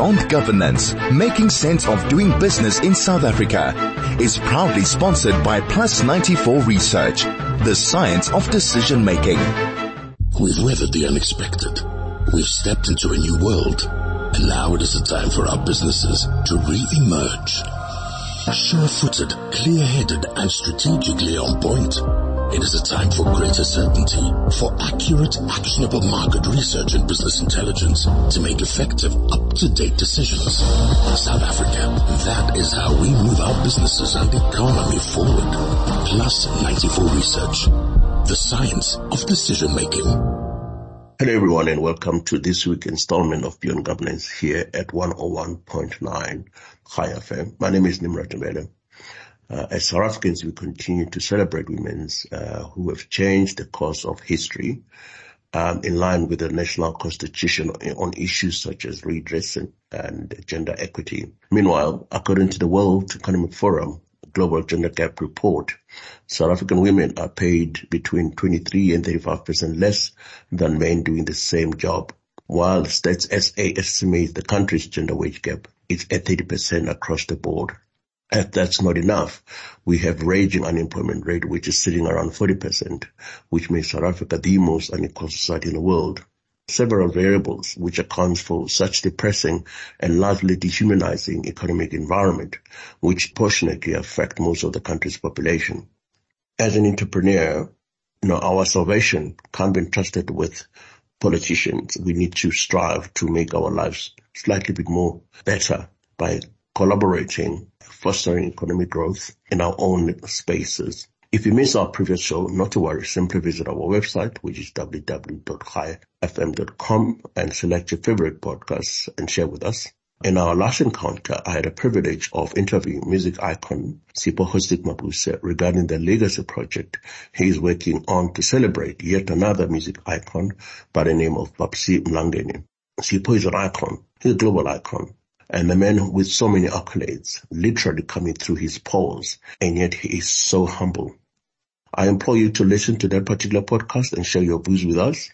Beyond Governance, Making Sense of Doing Business in South Africa is proudly sponsored by Plus 94 Research, the science of decision making. We've weathered the unexpected. We've stepped into a new world. And now it is the time for our businesses to re-emerge. Sure-footed, clear-headed and strategically on point. It is a time for greater certainty, for accurate, actionable market research and business intelligence to make effective, up-to-date decisions. South Africa, that is how we move our businesses and economy forward. Plus 94 Research, the science of decision making. Hello everyone and welcome to this week's installment of Beyond Governance here at 101.9 Chai FM. My name is Nimrod Mbele. Uh, as South Africans, we continue to celebrate women uh, who have changed the course of history um, in line with the national constitution on issues such as redress and, and gender equity. Meanwhile, according to the World Economic Forum Global Gender Gap Report, South African women are paid between 23 and 35% less than men doing the same job, while Stats SA estimates the country's gender wage gap is at 30% across the board. If that's not enough, we have raging unemployment rate, which is sitting around 40%, which makes South Africa the most unequal society in the world. Several variables which accounts for such depressing and largely dehumanizing economic environment, which fortunately affect most of the country's population. As an entrepreneur, you know, our salvation can't be entrusted with politicians. We need to strive to make our lives slightly bit more better by collaborating fostering economic growth in our own spaces. If you missed our previous show, not to worry, simply visit our website, which is www.chaifm.com and select your favorite podcasts and share with us. In our last encounter, I had a privilege of interviewing music icon Sipho Hotstix Mabuse regarding the legacy project he is working on to celebrate yet another music icon by the name of Babsy Mlangeni. Sipho is an icon. He's a global icon and a man with so many accolades literally coming through his pores, and yet he is so humble. I implore you to listen to that particular podcast and share your views with us.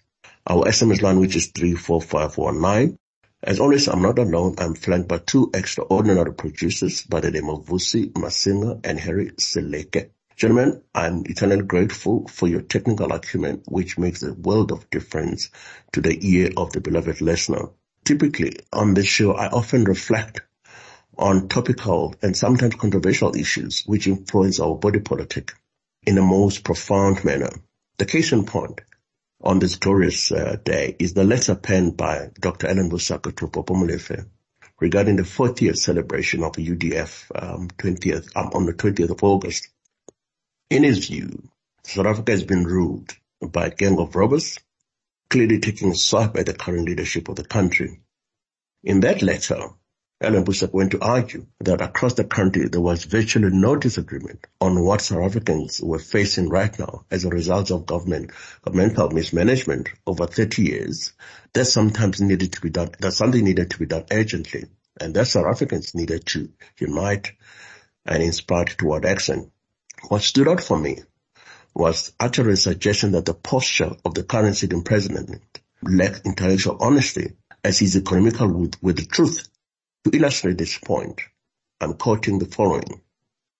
Our SMS line, which is 34519. As always, I'm not alone. I'm flanked by two extraordinary producers by the name of Vusi Masinga and Harry Seleke. Gentlemen, I'm eternally grateful for your technical acumen, which makes a world of difference to the ear of the beloved listener. Typically on this show, I often reflect on topical and sometimes controversial issues which influence our body politic in a most profound manner. The case in point on this glorious uh, day is the letter penned by Dr. Allan Boesak to Popo Molefe regarding the 40th celebration of UDF um, 20th, um, on the 20th of August. In his view, South Africa has been ruled by a gang of robbers clearly taking a swipe at the current leadership of the country. In that letter, Allan Boesak went to argue that across the country there was virtually no disagreement on what South Africans were facing right now as a result of government governmental mismanagement over 30 years. That sometimes needed to be done, that something needed to be done urgently, and that South Africans needed to unite and inspire toward action. What stood out for me was actually a suggestion that the posture of the current sitting president lacked intellectual honesty as he's economical with, with the truth. To illustrate this point, I'm quoting the following.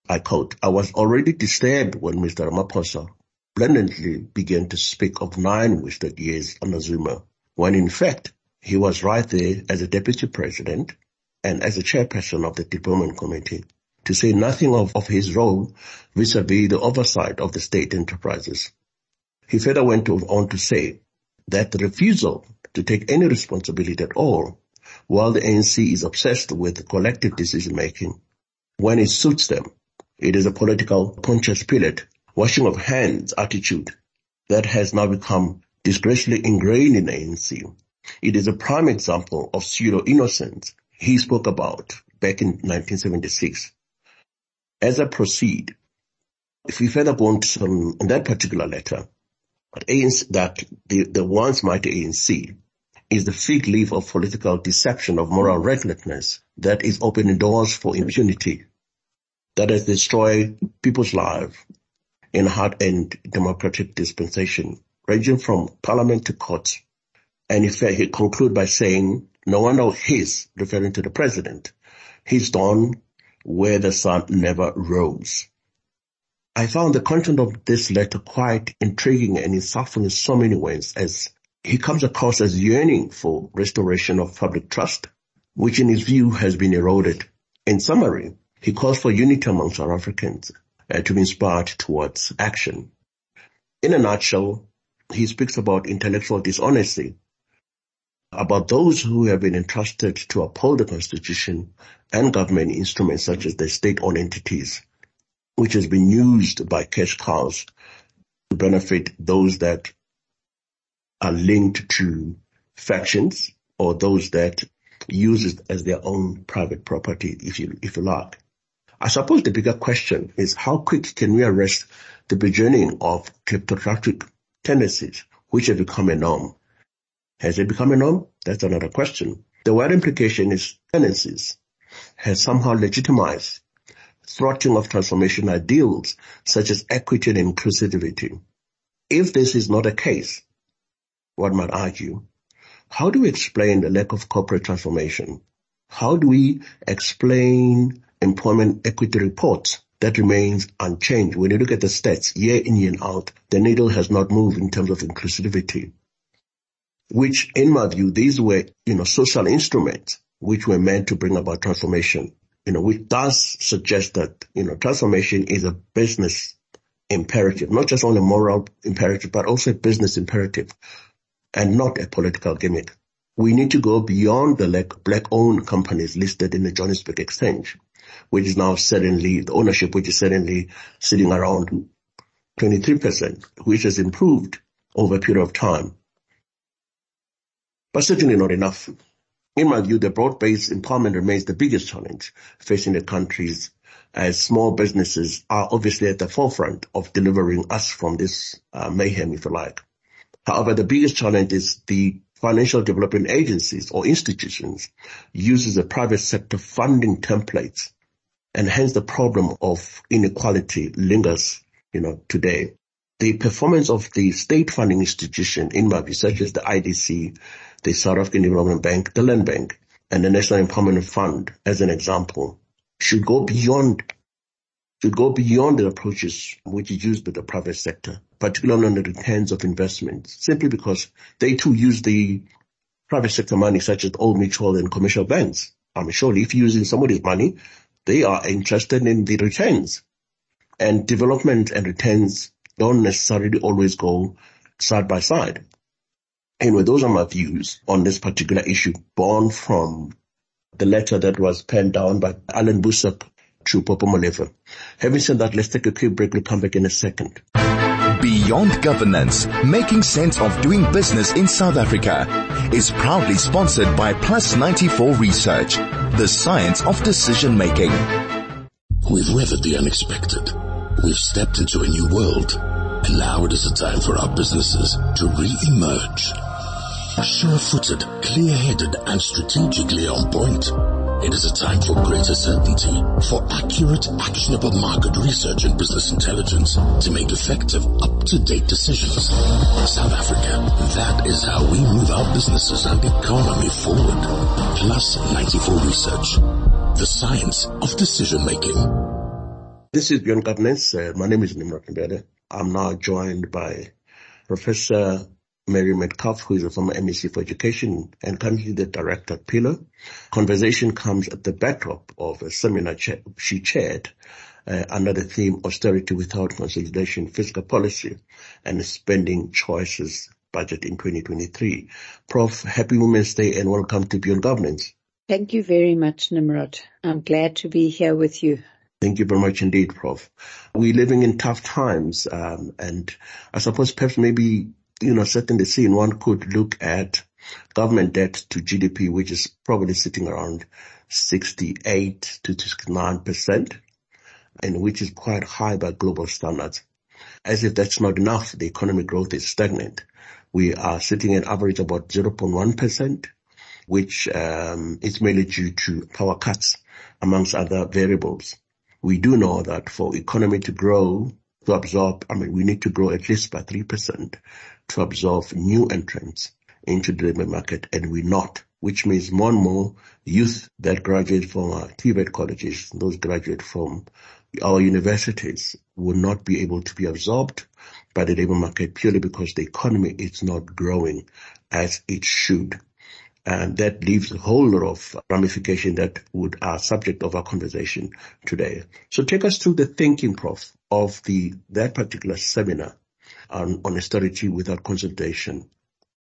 I quote, I was already disturbed when Mr. Ramaphosa blatantly began to speak of nine wasted years under Zuma, when in fact he was right there as a deputy president and as a chairperson of the development committee to say nothing of, of his role vis-a-vis the oversight of the state enterprises. He further went on to say that the refusal to take any responsibility at all, while the ANC is obsessed with collective decision making, when it suits them, it is a political Pontius Pilate, washing of hands attitude that has now become disgracefully ingrained in the ANC. It is a prime example of pseudo innocence he spoke about back in 1976 as I proceed, if we further go on to that particular letter, that, the, the once mighty ANC is the fig leaf of political deception of moral recklessness that is opening doors for impunity that has destroyed people's lives in hard-earned democratic dispensation, ranging from parliament to courts. And fact, he conclude by saying No one wonder his, referring to the president, he's dawn where the sun never rose. I found the content of this letter quite intriguing and insightful in so many ways as he comes across as yearning for restoration of public trust, which in his view has been eroded. In summary, he calls for unity among South Africans uh, to be inspired towards action. In a nutshell, he speaks about intellectual dishonesty, about those who have been entrusted to uphold the constitution and government instruments such as the state-owned entities, which has been used by cash cows to benefit those that are linked to factions or those that use it as their own private property, if you, if you like. I suppose the bigger question is how quick can we arrest the burgeoning of kleptocratic tendencies, which have become a norm? Has it become a norm? That's another question. The word implication is tendencies has somehow legitimized thwarting of transformation ideals such as equity and inclusivity. If this is not a case, one might argue, how do we explain the lack of corporate transformation? How do we explain employment equity reports that remains unchanged? When you look at the stats year in, year out, the needle has not moved in terms of inclusivity, which in my view, these were, you know, social instruments which were meant to bring about transformation, you know, which does suggest that, you know, transformation is a business imperative, not just only moral imperative, but also a business imperative and not a political gimmick. We need to go beyond the black-owned companies listed in the Johannesburg Exchange, which is now suddenly, the ownership which is suddenly sitting around 23%, which has improved over a period of time. But certainly not enough. In my view, the broad-based empowerment remains the biggest challenge facing the countries as small businesses are obviously at the forefront of delivering us from this uh, mayhem, if you like. However, the biggest challenge is the financial development agencies or institutions uses the private sector funding templates and hence the problem of inequality lingers, you know, today. The performance of the state funding institution in my view, such as the IDC, the South African Development Bank, the Land Bank, and the National Empowerment Fund, as an example, should go beyond should go beyond the approaches which is used by the private sector, particularly on the returns of investments, simply because they too use the private sector money such as Old Mutual and commercial banks. I mean, surely if you're using somebody's money, they are interested in the returns. And development and returns don't necessarily always go side by side. Anyway, those are my views on this particular issue, born from the letter that was penned down by Allan Boesak to Popo Molefe. Having said that, let's take a quick break. We'll come back in a second. Beyond Governance, making sense of doing business in South Africa is proudly sponsored by Plus 94 Research, the science of decision making. We've weathered the unexpected. We've stepped into a new world. And now it is a time for our businesses to re-emerge. Sure-footed, clear-headed and strategically on point. It is a time for greater certainty, for accurate, actionable market research and business intelligence to make effective, up-to-date decisions. South Africa, that is how we move our businesses and economy forward. Plus 94 Research, the science of decision making. This is Beyond Governance. Uh, my name is Nimrod Mbele. I'm now joined by Professor Mary Metcalfe, who is a former MEC for Education and currently the director at PILO. Conversation comes at the backdrop of a seminar she chaired uh, under the theme Austerity Without Consolidation, Fiscal Policy and Spending Choices Budget in 2023. Prof, happy Women's Day and welcome to Beyond Governance. Thank you very much, Nimrod. I'm glad to be here with you. Thank you very much indeed, Prof. We're living in tough times, um, and I suppose perhaps maybe you know, setting the scene, one could look at government debt to GDP, which is probably sitting around 68 to 69 percent, and which is quite high by global standards. As if that's not enough, the economic growth is stagnant. We are sitting at average about 0.1 percent, which um, is mainly due to power cuts, amongst other variables. We do know that for economy to grow, to absorb, I mean, we need to grow at least by 3% to absorb new entrants into the labor market and we're not. which means more and more youth that graduate from our TVET colleges, those graduate from our universities will not be able to be absorbed by the labor market purely because the economy is not growing as it should. And that leaves a whole lot of ramification that would are subject of our conversation today. So take us through the thinking, Prof, of the that particular seminar on, on austerity without consultation.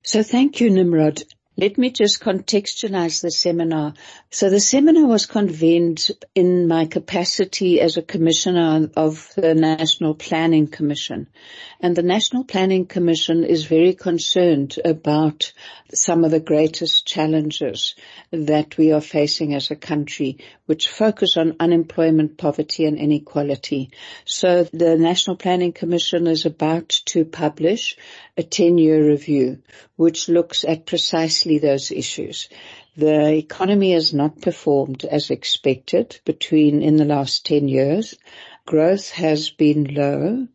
So thank you, Nimrod. Let me just contextualize the seminar. So the seminar was convened in my capacity as a commissioner of the National Planning Commission. And the National Planning Commission is very concerned about some of the greatest challenges that we are facing as a country, which focus on unemployment, poverty and inequality. So the National Planning Commission is about to publish a 10-year review, which looks at precisely those issues. The economy has not performed as expected between in the last 10 years. Growth has been low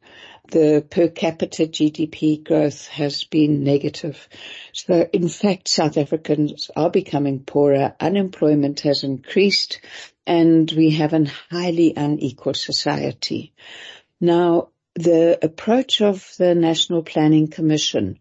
the per capita GDP growth has been negative. So in fact, South Africans are becoming poorer. Unemployment has increased and we have a highly unequal society. Now, the approach of the National Planning Commission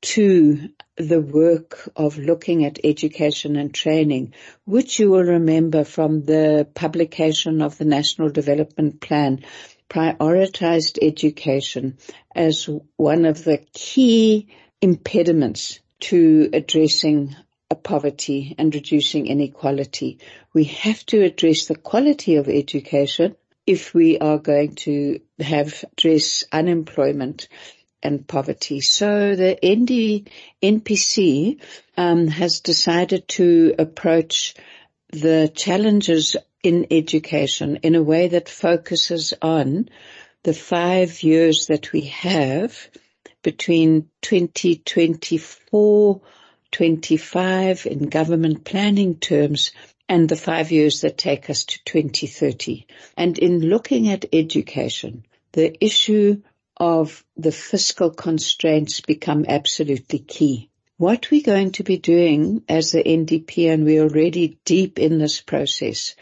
to the work of looking at education and training, which you will remember from the publication of the National Development Plan prioritized education as one of the key impediments to addressing poverty and reducing inequality. We have to address the quality of education if we are going to have address unemployment and poverty. So the ND, NPC um, has decided to approach the challenges in education in a way that focuses on the five years that we have between 2024, 25 in government planning terms and the five years that take us to 2030. And in looking at education, the issue of the fiscal constraints become absolutely key. What we're going to be doing as the NDP, and we're already deep in this process,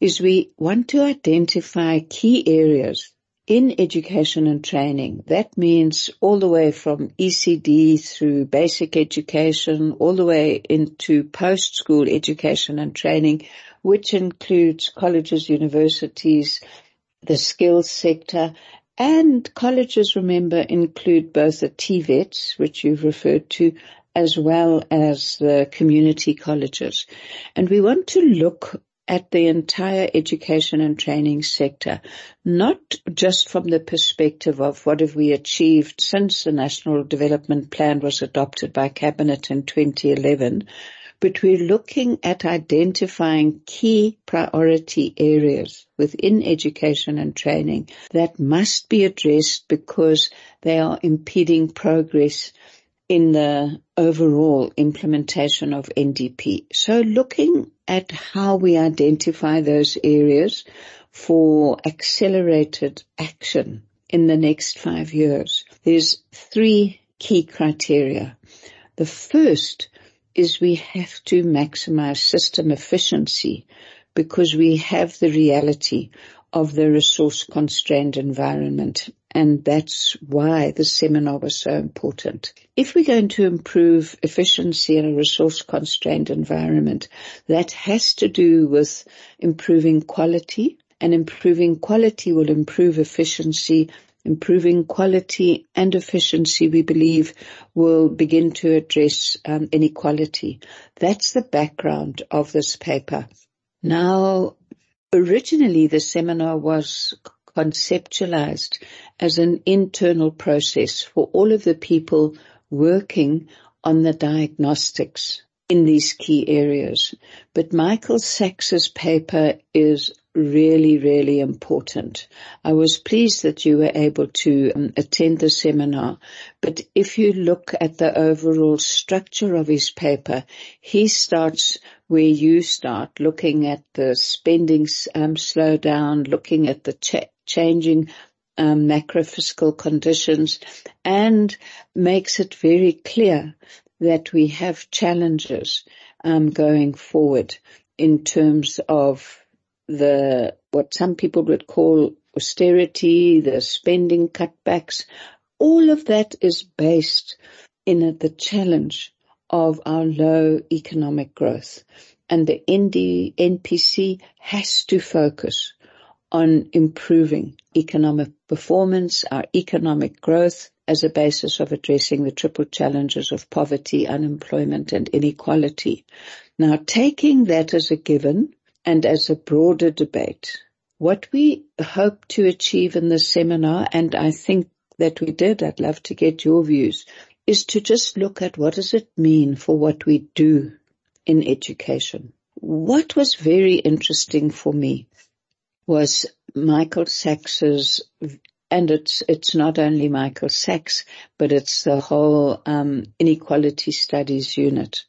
is we want to identify key areas in education and training. That means all the way from ECD through basic education, all the way into post-school education and training, which includes colleges, universities, the skills sector, and colleges, remember, include both the TVETs, which you've referred to, as well as the community colleges. And we want to look at the entire education and training sector, not just from the perspective of what have we achieved since the National Development Plan was adopted by Cabinet in 2011, but we're looking at identifying key priority areas within education and training that must be addressed because they are impeding progress in the overall implementation of NDP. So looking at how we identify those areas for accelerated action in the next five years, there's three key criteria. The first is we have to maximize system efficiency because we have the reality of the resource constrained environment. And that's why the seminar was so important. If we're going to improve efficiency in a resource constrained environment, that has to do with improving quality and improving quality will improve efficiency. Improving quality and efficiency, we believe, will begin to address um, inequality. That's the background of this paper. Now, Originally, the seminar was conceptualized as an internal process for all of the people working on the diagnostics in these key areas. But Michael Sachs's paper is really, really important. I was pleased that you were able to um, attend the seminar, but if you look at the overall structure of his paper, he starts where you start looking at the spending um, slowdown, looking at the ch- changing um, macro fiscal conditions and makes it very clear that we have challenges um, going forward in terms of the, what some people would call austerity, the spending cutbacks, all of that is based in the challenge of our low economic growth. And the ND, NPC has to focus on improving economic performance, our economic growth as a basis of addressing the triple challenges of poverty, unemployment and inequality. Now taking that as a given and as a broader debate, what we hope to achieve in this seminar, and I think that we did, I'd love to get your views, is to just look at what does it mean for what we do in education. What was very interesting for me was Michael Sachs's, and it's, it's not only Michael Sachs, but it's the whole, um, inequality studies unit.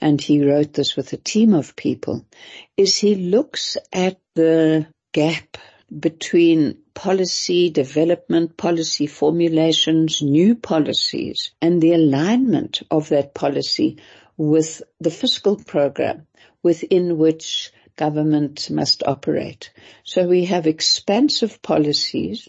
And he wrote this with a team of people, is he looks at the gap between policy development, policy formulations, new policies, and the alignment of that policy with the fiscal program within which government must operate. So we have expansive policies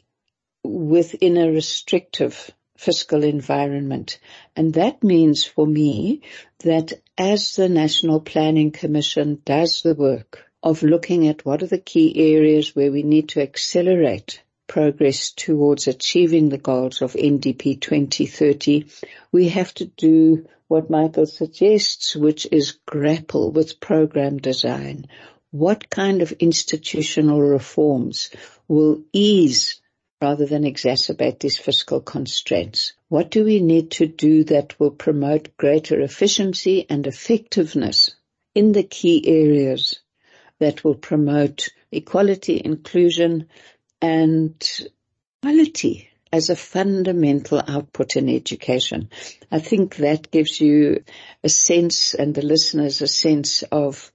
within a restrictive fiscal environment. And that means for me that as the National Planning Commission does the work of looking at what are the key areas where we need to accelerate progress towards achieving the goals of NDP 2030, we have to do what Michael suggests, which is grapple with program design. What kind of institutional reforms will ease rather than exacerbate these fiscal constraints? What do we need to do that will promote greater efficiency and effectiveness in the key areas that will promote equality, inclusion, and quality as a fundamental output in education. I think that gives you a sense and the listeners a sense of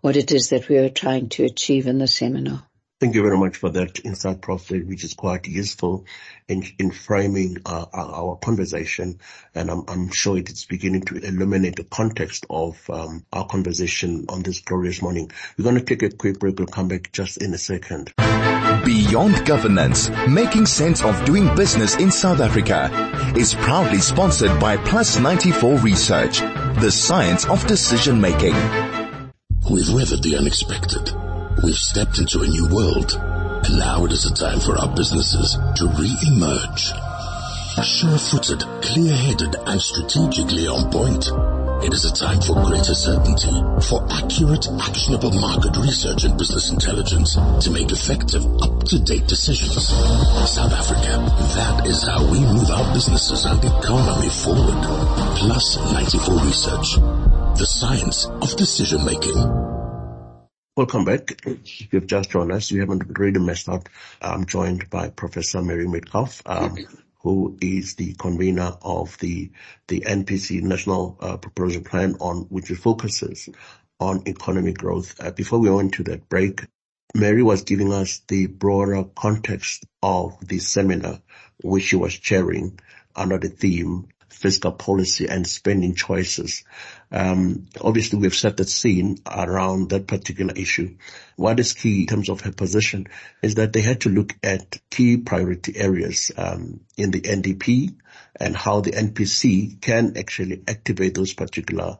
what it is that we are trying to achieve in the seminar. Thank you very much for that insight, Prof, which is quite useful in, in framing uh, our, our, conversation. And I'm, I'm, sure it is beginning to illuminate the context of um, our conversation on this glorious morning. We're going to take a quick break. We'll come back just in a second. Beyond Governance, making sense of doing business in South Africa is proudly sponsored by Plus 94 Research, the science of decision making. We've weathered the unexpected We've stepped into a new world, and now it is a time for our businesses to re-emerge. Sure-footed, clear-headed, and strategically on point. It is a time for greater certainty, for accurate, actionable market research and business intelligence to make effective, up-to-date decisions. South Africa, that is how we move our businesses and economy forward. Plus 94 Research, the science of decision making. Welcome back. If you've just joined us, you haven't really messed up. I'm joined by Professor Mary Metcalfe, um, who is the convener of the, the NPC National uh, Proposal Plan on which focuses on economic growth. Uh, before we went to that break, Mary was giving us the broader context of the seminar, which she was chairing under the theme fiscal policy and spending choices. Um, obviously, we've set the scene around that particular issue. What is key in terms of her position is that they had to look at key priority areas um, in the NDP and how the NPC can actually activate those particular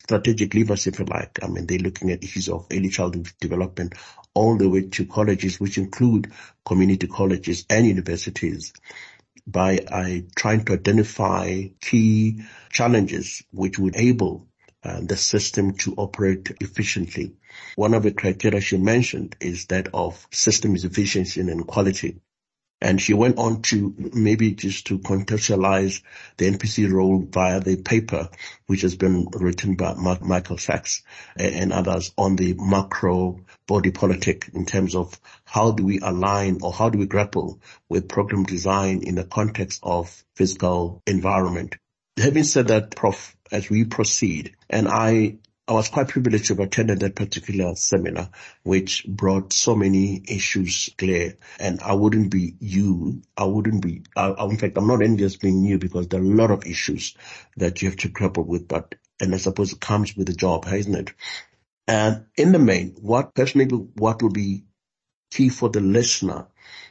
strategic levers, if you like. I mean, they're looking at issues of early childhood development all the way to colleges, which include community colleges and universities by uh, trying to identify key challenges which would enable uh, the system to operate efficiently. One of the criteria she mentioned is that of systems efficiency and quality. And she went on to maybe just to contextualize the NPC role via the paper, which has been written by Michael Sachs and others on the macro body politic in terms of how do we align or how do we grapple with program design in the context of physical environment. Having said that, Prof, as we proceed, and I I was quite privileged to have attended that particular seminar, which brought so many issues clear. And I wouldn't be you. I wouldn't be, I, in fact, I'm not envious being you because there are a lot of issues that you have to grapple with. But and I suppose it comes with the job, hasn't it? And in the main, what personally, what would be key for the listener,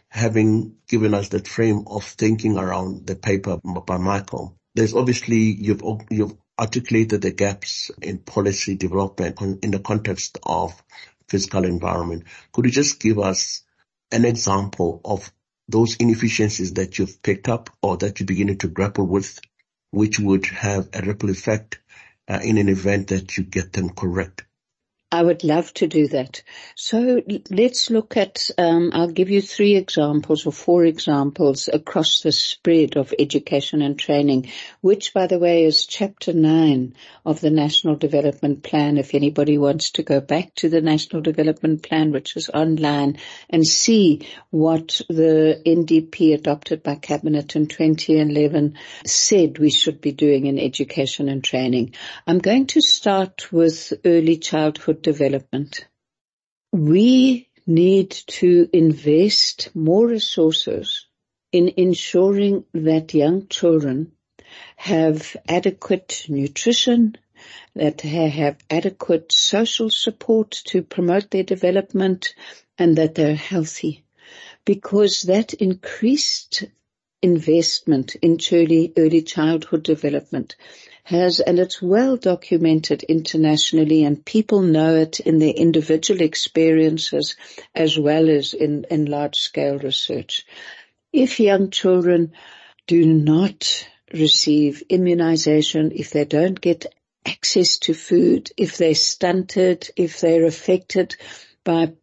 having given us that frame of thinking around the paper by Michael, there's obviously, you've, you've articulated the gaps in policy development in the context of physical environment. Could you just give us an example of those inefficiencies that you've picked up or that you're beginning to grapple with, which would have a ripple effect uh, in an event that you get them correct? I would love to do that. So let's look at, um, I'll give you three examples or four examples across the spread of education and training, which by the way is chapter nine of the National Development Plan. If anybody wants to go back to the National Development Plan, which is online and see what the NDP adopted by Cabinet in 2011 said we should be doing in education and training. I'm going to start with early childhood development. We need to invest more resources in ensuring that young children have adequate nutrition, that they have adequate social support to promote their development and that they're healthy because that increased investment in early, early childhood development has, and it's well documented internationally and people know it in their individual experiences as well as in, in large scale research. If young children do not receive immunization, if they don't get access to food, if they're stunted, if they're affected by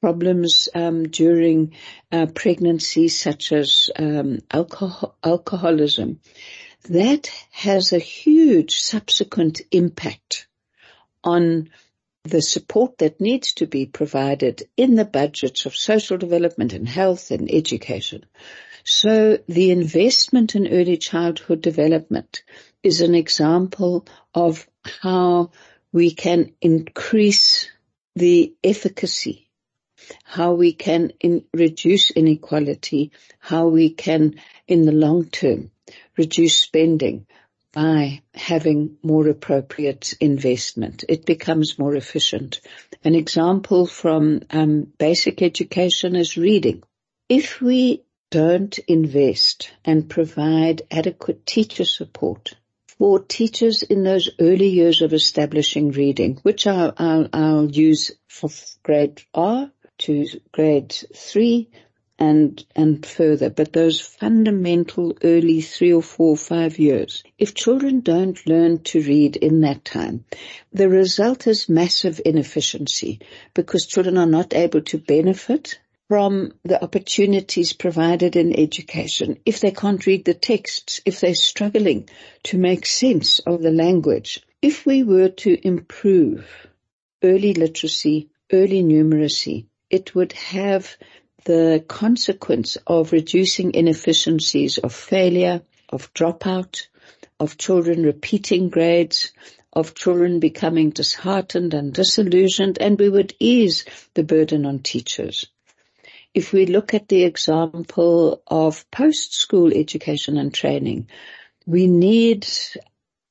problems um, during uh, pregnancy, such as um, alcohol, alcoholism, that has a huge subsequent impact on the support that needs to be provided in the budgets of social development and health and education. So the investment in early childhood development is an example of how we can increase the efficacy, how we can in, reduce inequality, how we can in the long term reduce spending by having more appropriate investment. It becomes more efficient. An example from um, basic education is reading. If we don't invest and provide adequate teacher support for teachers in those early years of establishing reading, which I'll, I'll, I'll use for grade R to grade three and, and further, but those fundamental early three or four, five years, if children don't learn to read in that time, the result is massive inefficiency because children are not able to benefit from the opportunities provided in education if they can't read the texts, if they're struggling to make sense of the language. If we were to improve early literacy, early numeracy, it would have the consequence of reducing inefficiencies of failure, of dropout, of children repeating grades, of children becoming disheartened and disillusioned, and we would ease the burden on teachers. If we look at the example of post-school education and training, we need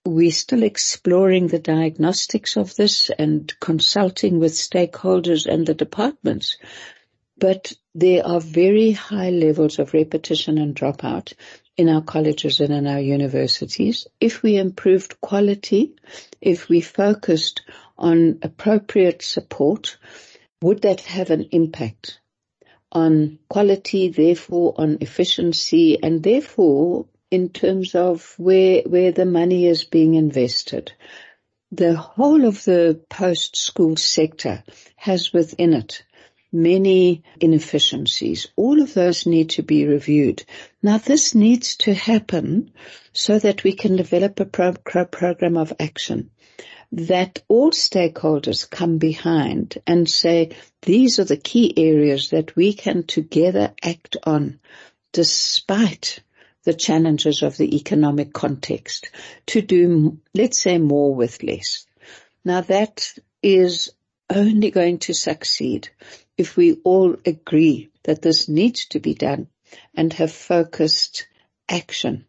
we're still exploring the diagnostics of this and consulting with stakeholders and the departments. But there are very high levels of repetition and dropout in our colleges and in our universities. If we improved quality, if we focused on appropriate support, would that have an impact on quality, therefore on efficiency, and therefore in terms of where, where the money is being invested? The whole of the post-school sector has within it many inefficiencies. All of those need to be reviewed. Now this needs to happen so that we can develop a pro- pro- program of action that all stakeholders come behind and say, these are the key areas that we can together act on despite the challenges of the economic context to do, let's say more with less. Now that is only going to succeed if we all agree that this needs to be done and have focused action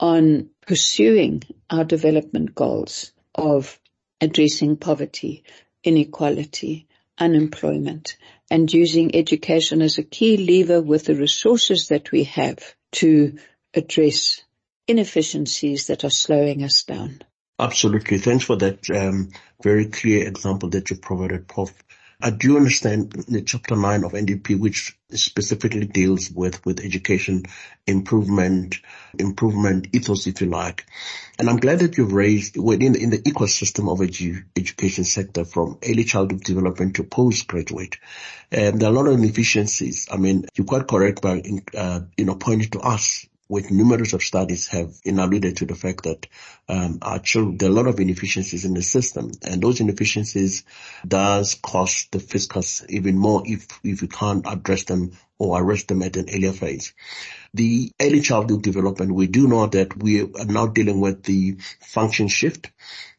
on pursuing our development goals of addressing poverty, inequality, unemployment, and using education as a key lever with the resources that we have to address inefficiencies that are slowing us down. Absolutely. Thanks for that um, very clear example that you provided, Prof. I do understand the chapter nine of NDP, which specifically deals with, with education improvement, improvement ethos, if you like. And I'm glad that you've raised within in the ecosystem of edu, education sector from early childhood development to postgraduate. Um, there are a lot of inefficiencies. I mean, you're quite correct by, uh, you know, pointing to us with numerous of studies have alluded to the fact that um, our children, there are a lot of inefficiencies in the system, and those inefficiencies does cost the fiscus even more if if you can't address them or arrest them at an earlier phase. The early childhood development, we do know that we are now dealing with the function shift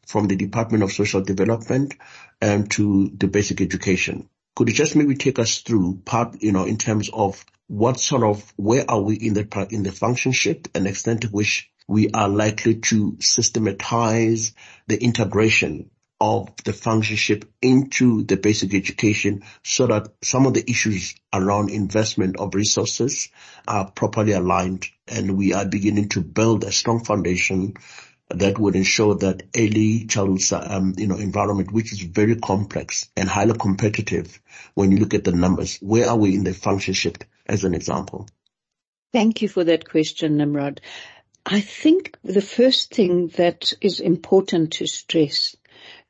from the Department of Social Development um, to the basic education. Could you just maybe take us through part, you know, in terms of what sort of, where are we in the, in the function shift and extent to which we are likely to systematize the integration of the function shift into the basic education so that some of the issues around investment of resources are properly aligned and we are beginning to build a strong foundation that would ensure that early childhood, um, you know, environment, which is very complex and highly competitive when you look at the numbers, where are we in the function shift as an example? Thank you for that question, Nimrod. I think the first thing that is important to stress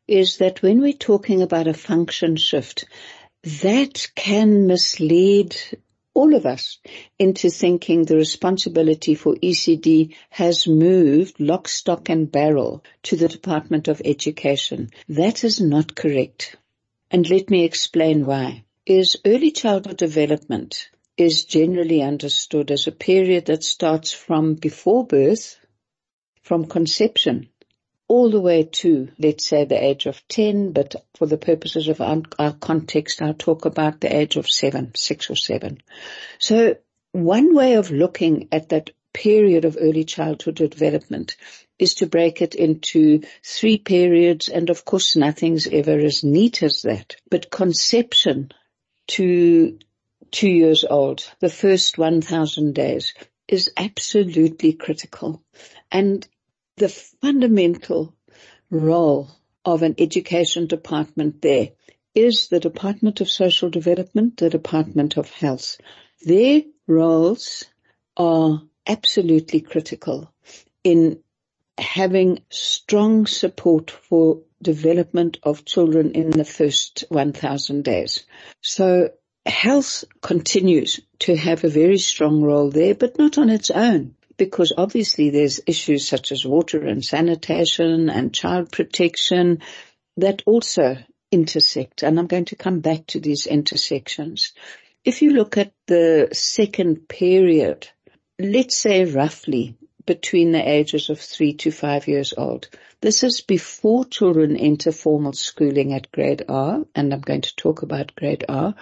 is that when we're talking about a function shift, that can mislead all of us into thinking the responsibility for ECD has moved lock, stock and barrel to the Department of Education. That is not correct. And let me explain why. Is early childhood development is generally understood as a period that starts from before birth, from conception, all the way to, let's say, the age of 10, but for the purposes of our, our, context, I'll talk about the age of seven, six or seven. So one way of looking at that period of early childhood development is to break it into three periods, and of course nothing's ever as neat as that. But conception to two years old, the first 1000 days is absolutely critical. And the fundamental role of an education department there is the Department of Social Development, the Department of Health. Their roles are absolutely critical in having strong support for development of children in the first 1000 days. So health continues to have a very strong role there, but not on its own. Because obviously there's issues such as water and sanitation and child protection that also intersect. And I'm going to come back to these intersections. If you look at the second period, let's say roughly between the ages of three to five years old. This is before children enter formal schooling at grade R, and I'm going to talk about grade R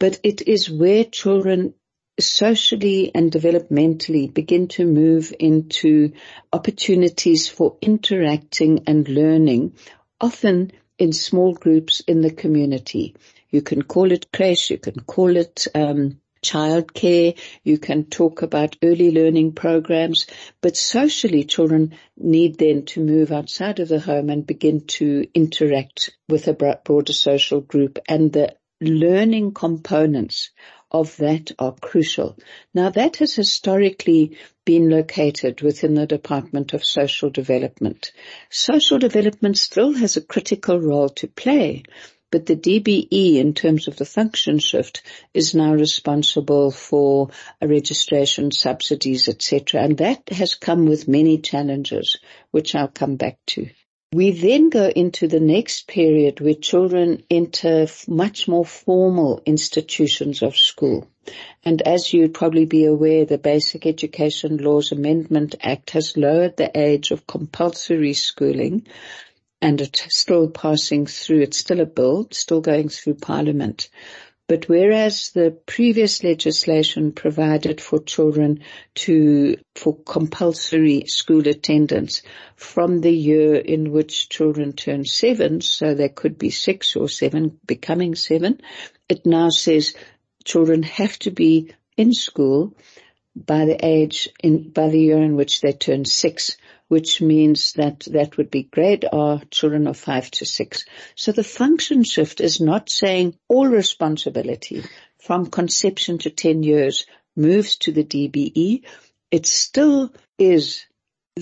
but it is where children socially and developmentally begin to move into opportunities for interacting and learning, often in small groups in the community. You can call it creche, you can call it um, childcare, you can talk about early learning programs, but socially children need then to move outside of the home and begin to interact with a broader social group and the learning components of that are crucial. Now that has historically been located within the Department of Social Development. Social development still has a critical role to play, but the DBE in terms of the function shift is now responsible for registration subsidies, etc. And that has come with many challenges, which I'll come back to. We then go into the next period where children enter much more formal institutions of school. And as you'd probably be aware, the Basic Education Laws Amendment Act has lowered the age of compulsory schooling and it's still passing through, it's still a bill, still going through parliament. But whereas the previous legislation provided for children to, for compulsory school attendance from the year in which children turn seven, so they could be six or seven, becoming seven, it now says children have to be in school by the age in, by the year in which they turn six, which means that that would be grade R, children of five to six. So the function shift is not saying all responsibility from conception to 10 years moves to the DBE. It still is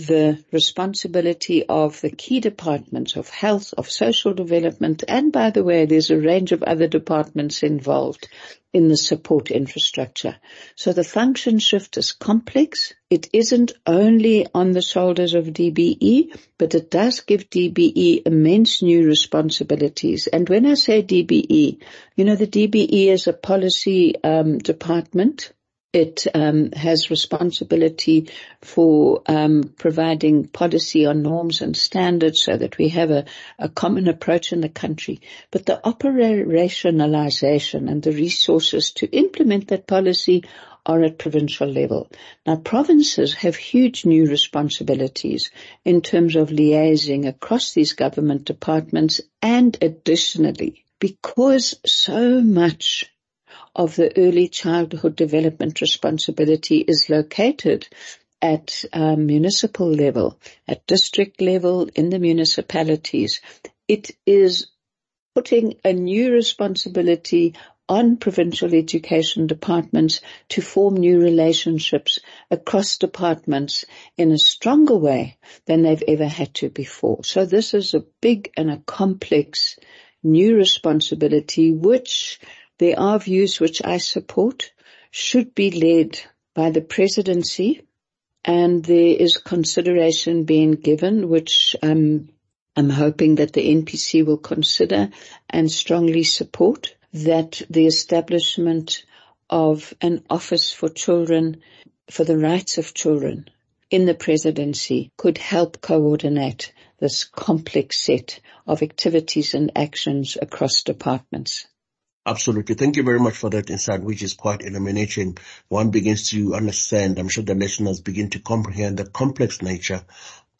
the responsibility of the key departments of health, of social development, and by the way, there's a range of other departments involved in the support infrastructure. So the function shift is complex. It isn't only on the shoulders of DBE, but it does give DBE immense new responsibilities. And when I say DBE, you know, the DBE is a policy um, department it um, has responsibility for um, providing policy on norms and standards so that we have a, a common approach in the country. But the operationalization and the resources to implement that policy are at provincial level. Now provinces have huge new responsibilities in terms of liaising across these government departments and additionally because so much of the early childhood development responsibility is located at um, municipal level, at district level, in the municipalities. It is putting a new responsibility on provincial education departments to form new relationships across departments in a stronger way than they've ever had to before. So this is a big and a complex new responsibility which there are views which I support, should be led by the presidency, and there is consideration being given, which um, I'm hoping that the NPC will consider and strongly support that the establishment of an office for children, for the rights of children in the presidency could help coordinate this complex set of activities and actions across departments. Absolutely. Thank you very much for that insight, which is quite illuminating. One begins to understand, I'm sure the listeners begin to comprehend the complex nature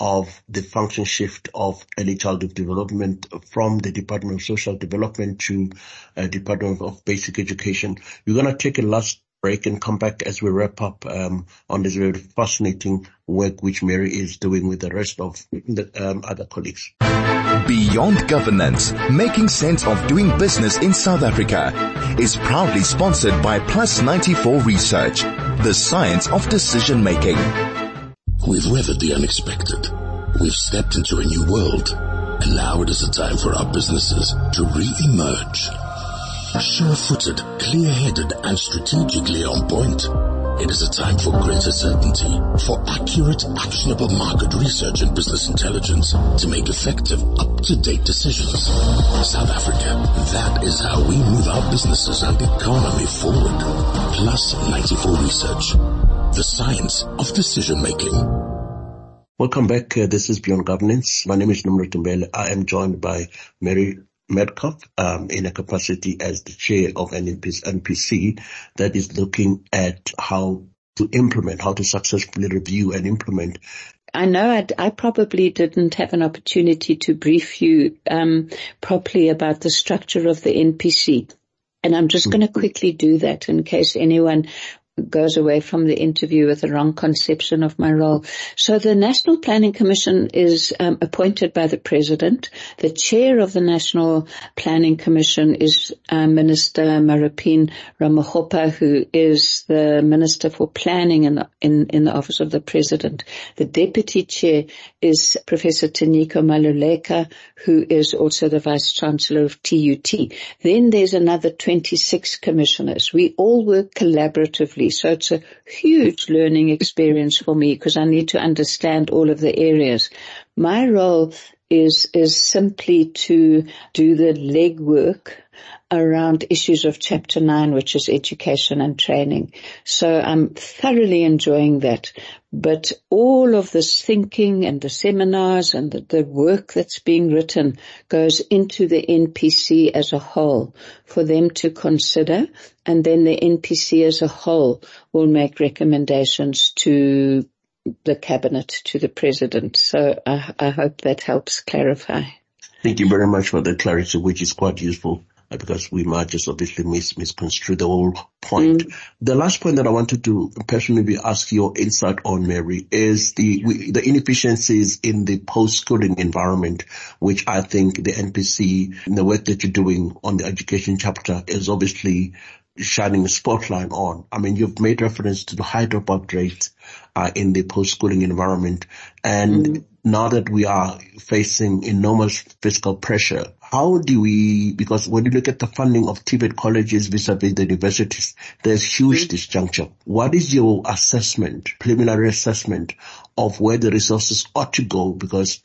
of the function shift of early childhood development from the Department of Social Development to uh, Department of Basic Education. We're going to take a last break and come back as we wrap up um, on this very fascinating work which Mary is doing with the rest of the um, other colleagues. Beyond Governance, making sense of doing business in South Africa is proudly sponsored by Plus 94 Research, the science of decision making. We've weathered the unexpected. We've stepped into a new world. And now it is a time for our businesses to re-emerge Sure-footed, clear-headed and strategically on point. It is a time for greater certainty, for accurate, actionable market research and business intelligence to make effective, up-to-date decisions. South Africa, that is how we move our businesses and economy forward. Plus 94 Research, the science of decision making. Welcome back. Uh, this is Beyond Governance. My name is Nimrod Mbele. I am joined by Mary Metcalfe um, in a capacity as the chair of an NPC that is looking at how to implement, how to successfully review and implement I know I'd, i probably didn't have an opportunity to brief you um, properly about the structure of the NPC. And I'm just going to mm-hmm. quickly do that in case anyone goes away from the interview with the wrong conception of my role. So the National Planning Commission is um, appointed by the President. The chair of the National Planning Commission is uh, Minister Maropene Ramokgopa, who is the Minister for Planning in the, in, in the Office of the President. The Deputy Chair is Professor Tinyiko Maluleke, who is also the Vice Chancellor of TUT. Then there's another 26 commissioners. We all work collaboratively so it's a huge learning experience for me because I need to understand all of the areas. My role is, is simply to do the legwork around issues of chapter nine, which is education and training. So I'm thoroughly enjoying that. But all of this thinking and the seminars and the, the, work that's being written goes into the NPC as a whole for them to consider. And then the NPC as a whole will make recommendations to the cabinet, to the president. So I, I hope that helps clarify. Thank you very much for the clarity, which is quite useful because we might just obviously mis- misconstrue the whole point. Mm. The last point that I wanted to personally ask your insight on, Mary, is the we, the inefficiencies in the post-schooling environment, which I think the NPC, in the work that you're doing on the education chapter, is obviously shining a spotlight on. I mean, you've made reference to the high dropout rate uh, in the post-schooling environment, and mm. Now that we are facing enormous fiscal pressure, how do we, because when you look at the funding of TVET colleges vis-a-vis the universities, there's huge mm-hmm. disjuncture. What is your assessment, preliminary assessment of where the resources ought to go? Because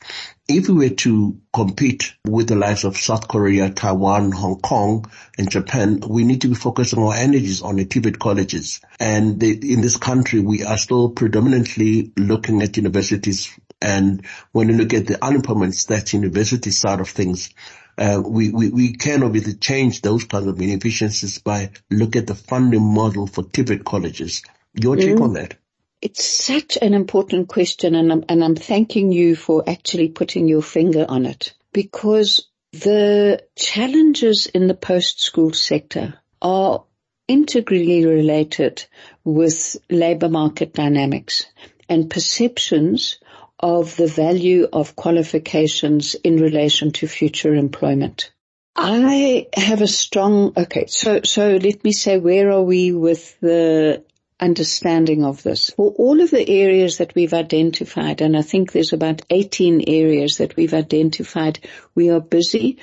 if we were to compete with the likes of South Korea, Taiwan, Hong Kong, and Japan, we need to be focusing our energies on the TVET colleges. And in this country, we are still predominantly looking at universities. And when you look at the unemployment stats, university side of things, uh, we, we, we can obviously change those kinds of inefficiencies by look at the funding model for TVET colleges. Your take mm. on that? It's such an important question and I'm, and I'm thanking you for actually putting your finger on it because the challenges in the post-school sector are integrally related with labour market dynamics and perceptions of the value of qualifications in relation to future employment. I have a strong, okay, so, so let me say where are we with the understanding of this. For all of the areas that we've identified, and I think there's about 18 areas that we've identified, we are busy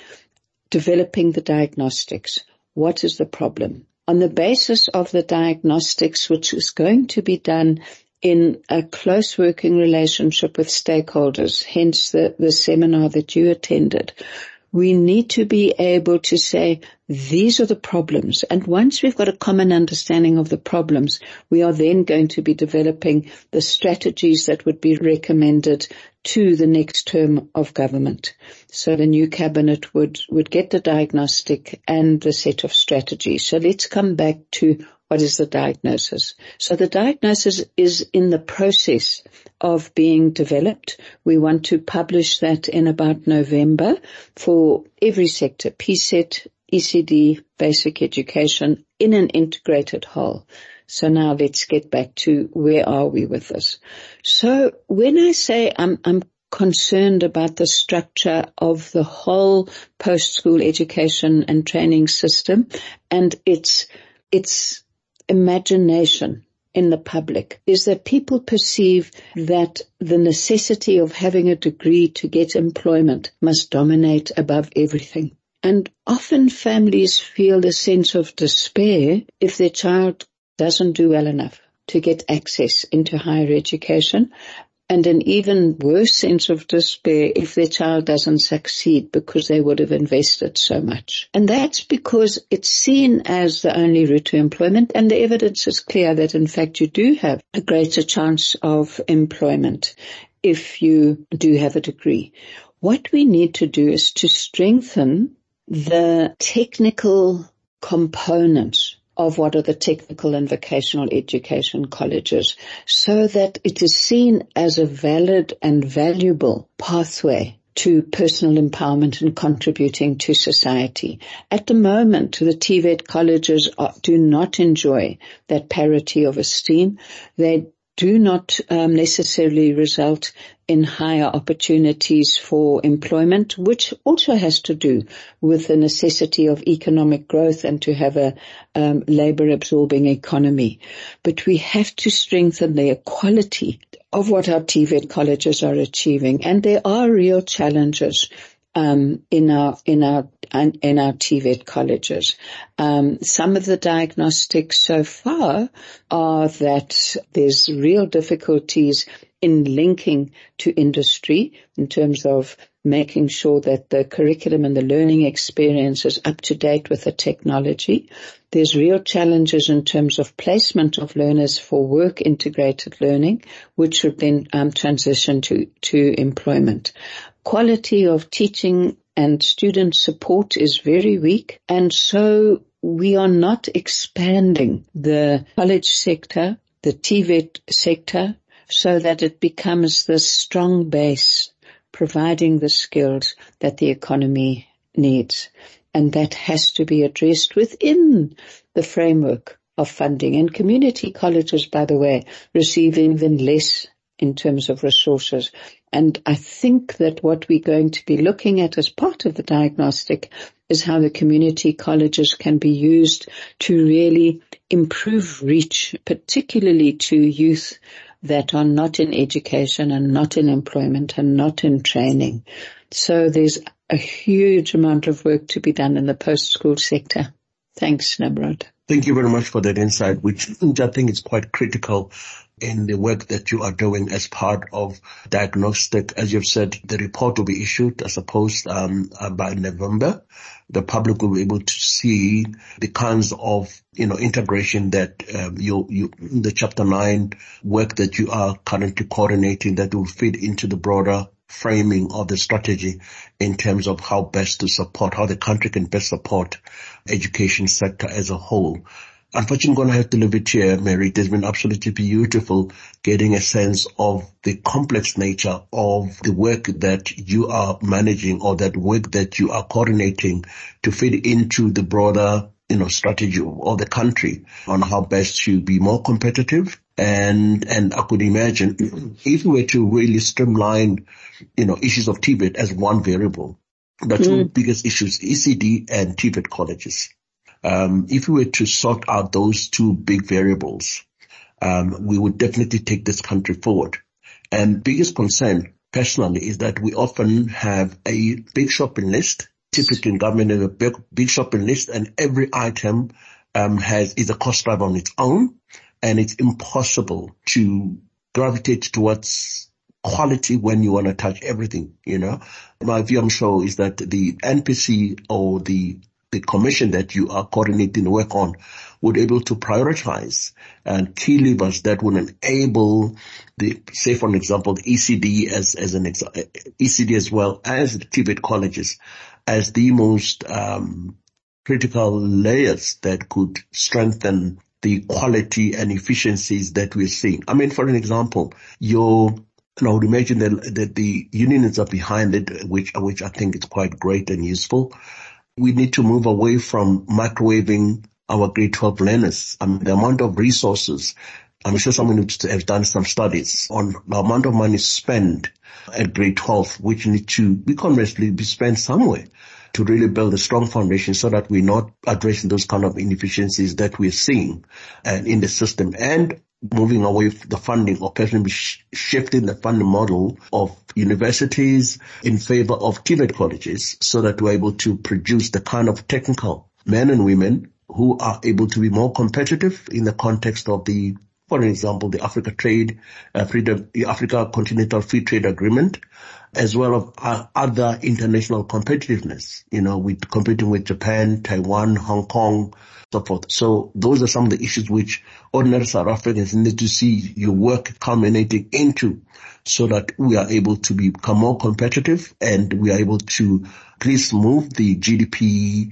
developing the diagnostics. What is the problem? On the basis of the diagnostics, which is going to be done in a close working relationship with stakeholders, hence the, the seminar that you attended. We need to be able to say, these are the problems. And once we've got a common understanding of the problems, we are then going to be developing the strategies that would be recommended to the next term of government. So the new cabinet would, would get the diagnostic and the set of strategies. So let's come back to what is the diagnosis? So the diagnosis is in the process of being developed. We want to publish that in about November for every sector, PSET, ECD, basic education in an integrated whole. So now let's get back to where are we with this. So when I say I'm, I'm concerned about the structure of the whole post-school education and training system and its, its imagination in the public is that people perceive that the necessity of having a degree to get employment must dominate above everything. And often families feel a sense of despair if their child doesn't do well enough to get access into higher education and an even worse sense of despair if their child doesn't succeed because they would have invested so much. And that's because it's seen as the only route to employment and the evidence is clear that in fact you do have a greater chance of employment if you do have a degree. What we need to do is to strengthen the technical components of what are the technical and vocational education colleges so that it is seen as a valid and valuable pathway to personal empowerment and contributing to society. At the moment, the TVET colleges are, do not enjoy that parity of esteem. They do not um, necessarily result in higher opportunities for employment, which also has to do with the necessity of economic growth and to have a um, labor absorbing economy. But we have to strengthen the equality of what our TVET colleges are achieving. And there are real challenges um, in our in our in our TVET colleges. Um, some of the diagnostics so far are that there's real difficulties in linking to industry in terms of making sure that the curriculum and the learning experience is up to date with the technology. There's real challenges in terms of placement of learners for work integrated learning, which would then um, transition to, to employment. Quality of teaching and student support is very weak and so we are not expanding the college sector, the TVET sector, so that it becomes the strong base providing the skills that the economy needs. And that has to be addressed within the framework of funding. And community colleges, by the way, receive even less in terms of resources. And I think that what we're going to be looking at as part of the diagnostic is how the community colleges can be used to really improve reach, particularly to youth that are not in education and not in employment and not in training. So there's a huge amount of work to be done in the post-school sector. Thanks, Nimrod. Thank you very much for that insight, which I think is quite critical in the work that you are doing as part of diagnostic. As you've said, the report will be issued, I suppose, um, uh, by November. The public will be able to see the kinds of, you know, integration that um, you, you, the chapter nine work that you are currently coordinating that will fit into the broader framing of the strategy in terms of how best to support, how the country can best support education sector as a whole. Unfortunately, I'm going to have to leave it here, Mary. It has been absolutely beautiful getting a sense of the complex nature of the work that you are managing or that work that you are coordinating to fit into the broader you know, strategy of the country on how best to be more competitive. And, and I could imagine if we were to really streamline, you know, issues of TVET as one variable, the mm. two biggest issues, ECD and TVET colleges. Um, if we were to sort out those two big variables, um, we would definitely take this country forward. And biggest concern personally is that we often have a big shopping list typically in government is a big, big shopping list and every item um, has is a cost driver on its own and it's impossible to gravitate towards quality when you want to touch everything, you know. My view, I'm sure, is that the NPC or the the commission that you are coordinating work on would able to prioritize and key levers that would enable the, say for an example, the ECD as, as an ECD as well as the TVET colleges as the most um, critical layers that could strengthen the quality and efficiencies that we're seeing. I mean, for an example, your and I would imagine that, that the unions are behind it, which which I think is quite great and useful. We need to move away from microwaving our grade 12 learners. I mean, the amount of resources. I'm sure someone has done some studies on the amount of money spent at grade 12, which need to be conversely be spent somewhere to really build a strong foundation so that we're not addressing those kind of inefficiencies that we're seeing and in the system and moving away the funding or personally sh- shifting the funding model of universities in favor of TVET colleges so that we're able to produce the kind of technical men and women who are able to be more competitive in the context of the for example, the Africa Trade, uh, Freedom, the Africa Continental Free Trade Agreement, as well as uh, other international competitiveness. You know, with competing with Japan, Taiwan, Hong Kong, so forth. So those are some of the issues which ordinary South Africans need to see your work culminating into so that we are able to become more competitive and we are able to at least move the GDP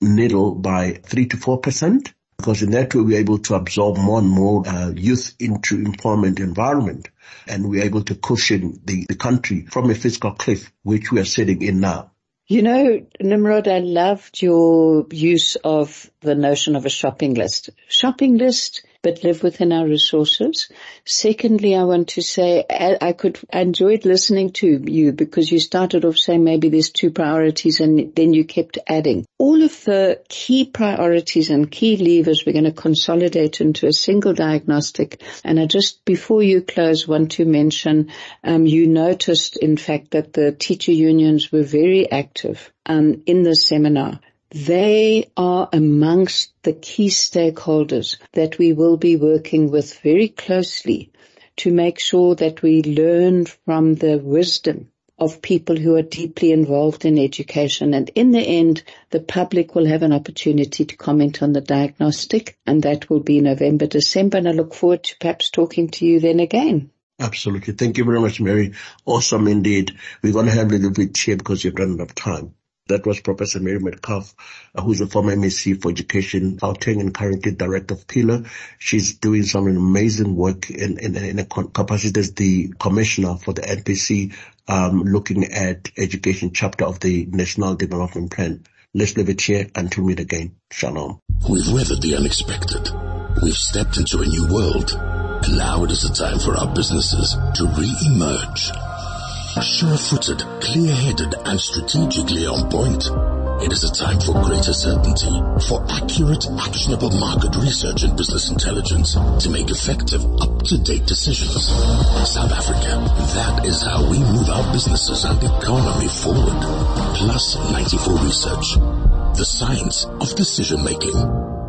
needle by three to four percent because in that way we're able to absorb more and more uh, youth into employment environment and we're able to cushion the, the country from a fiscal cliff which we are sitting in now. You know, Nimrod, I loved your use of the notion of a shopping list. Shopping list but live within our resources. Secondly, I want to say I could, I enjoyed listening to you because you started off saying maybe there's two priorities and then you kept adding. All of the key priorities and key levers we're going to consolidate into a single diagnostic. And I just, before you close, want to mention, um, you noticed in fact that the teacher unions were very active um, in the seminar. They are amongst the key stakeholders that we will be working with very closely to make sure that we learn from the wisdom of people who are deeply involved in education. And in the end, the public will have an opportunity to comment on the diagnostic and that will be November, December. And I look forward to perhaps talking to you then again. Absolutely. Thank you very much, Mary. Awesome indeed. We're going to have a little bit here because you've run out of time. That was Professor Mary Metcalfe, uh, who's a former MEC for Education, Gauteng, and currently Director of PILO. She's doing some amazing work in, in, in a capacity as the Commissioner for the NPC, um, looking at education chapter of the National Development Plan. Let's leave it here until we meet again. Shalom. We've weathered the unexpected. We've stepped into a new world. And now it is the time for our businesses to re-emerge Sure-footed, clear-headed and strategically on point. It is a time for greater certainty, for accurate, actionable market research and business intelligence to make effective, up-to-date decisions. South Africa, that is how we move our businesses and economy forward. Plus 94 Research, the science of decision making.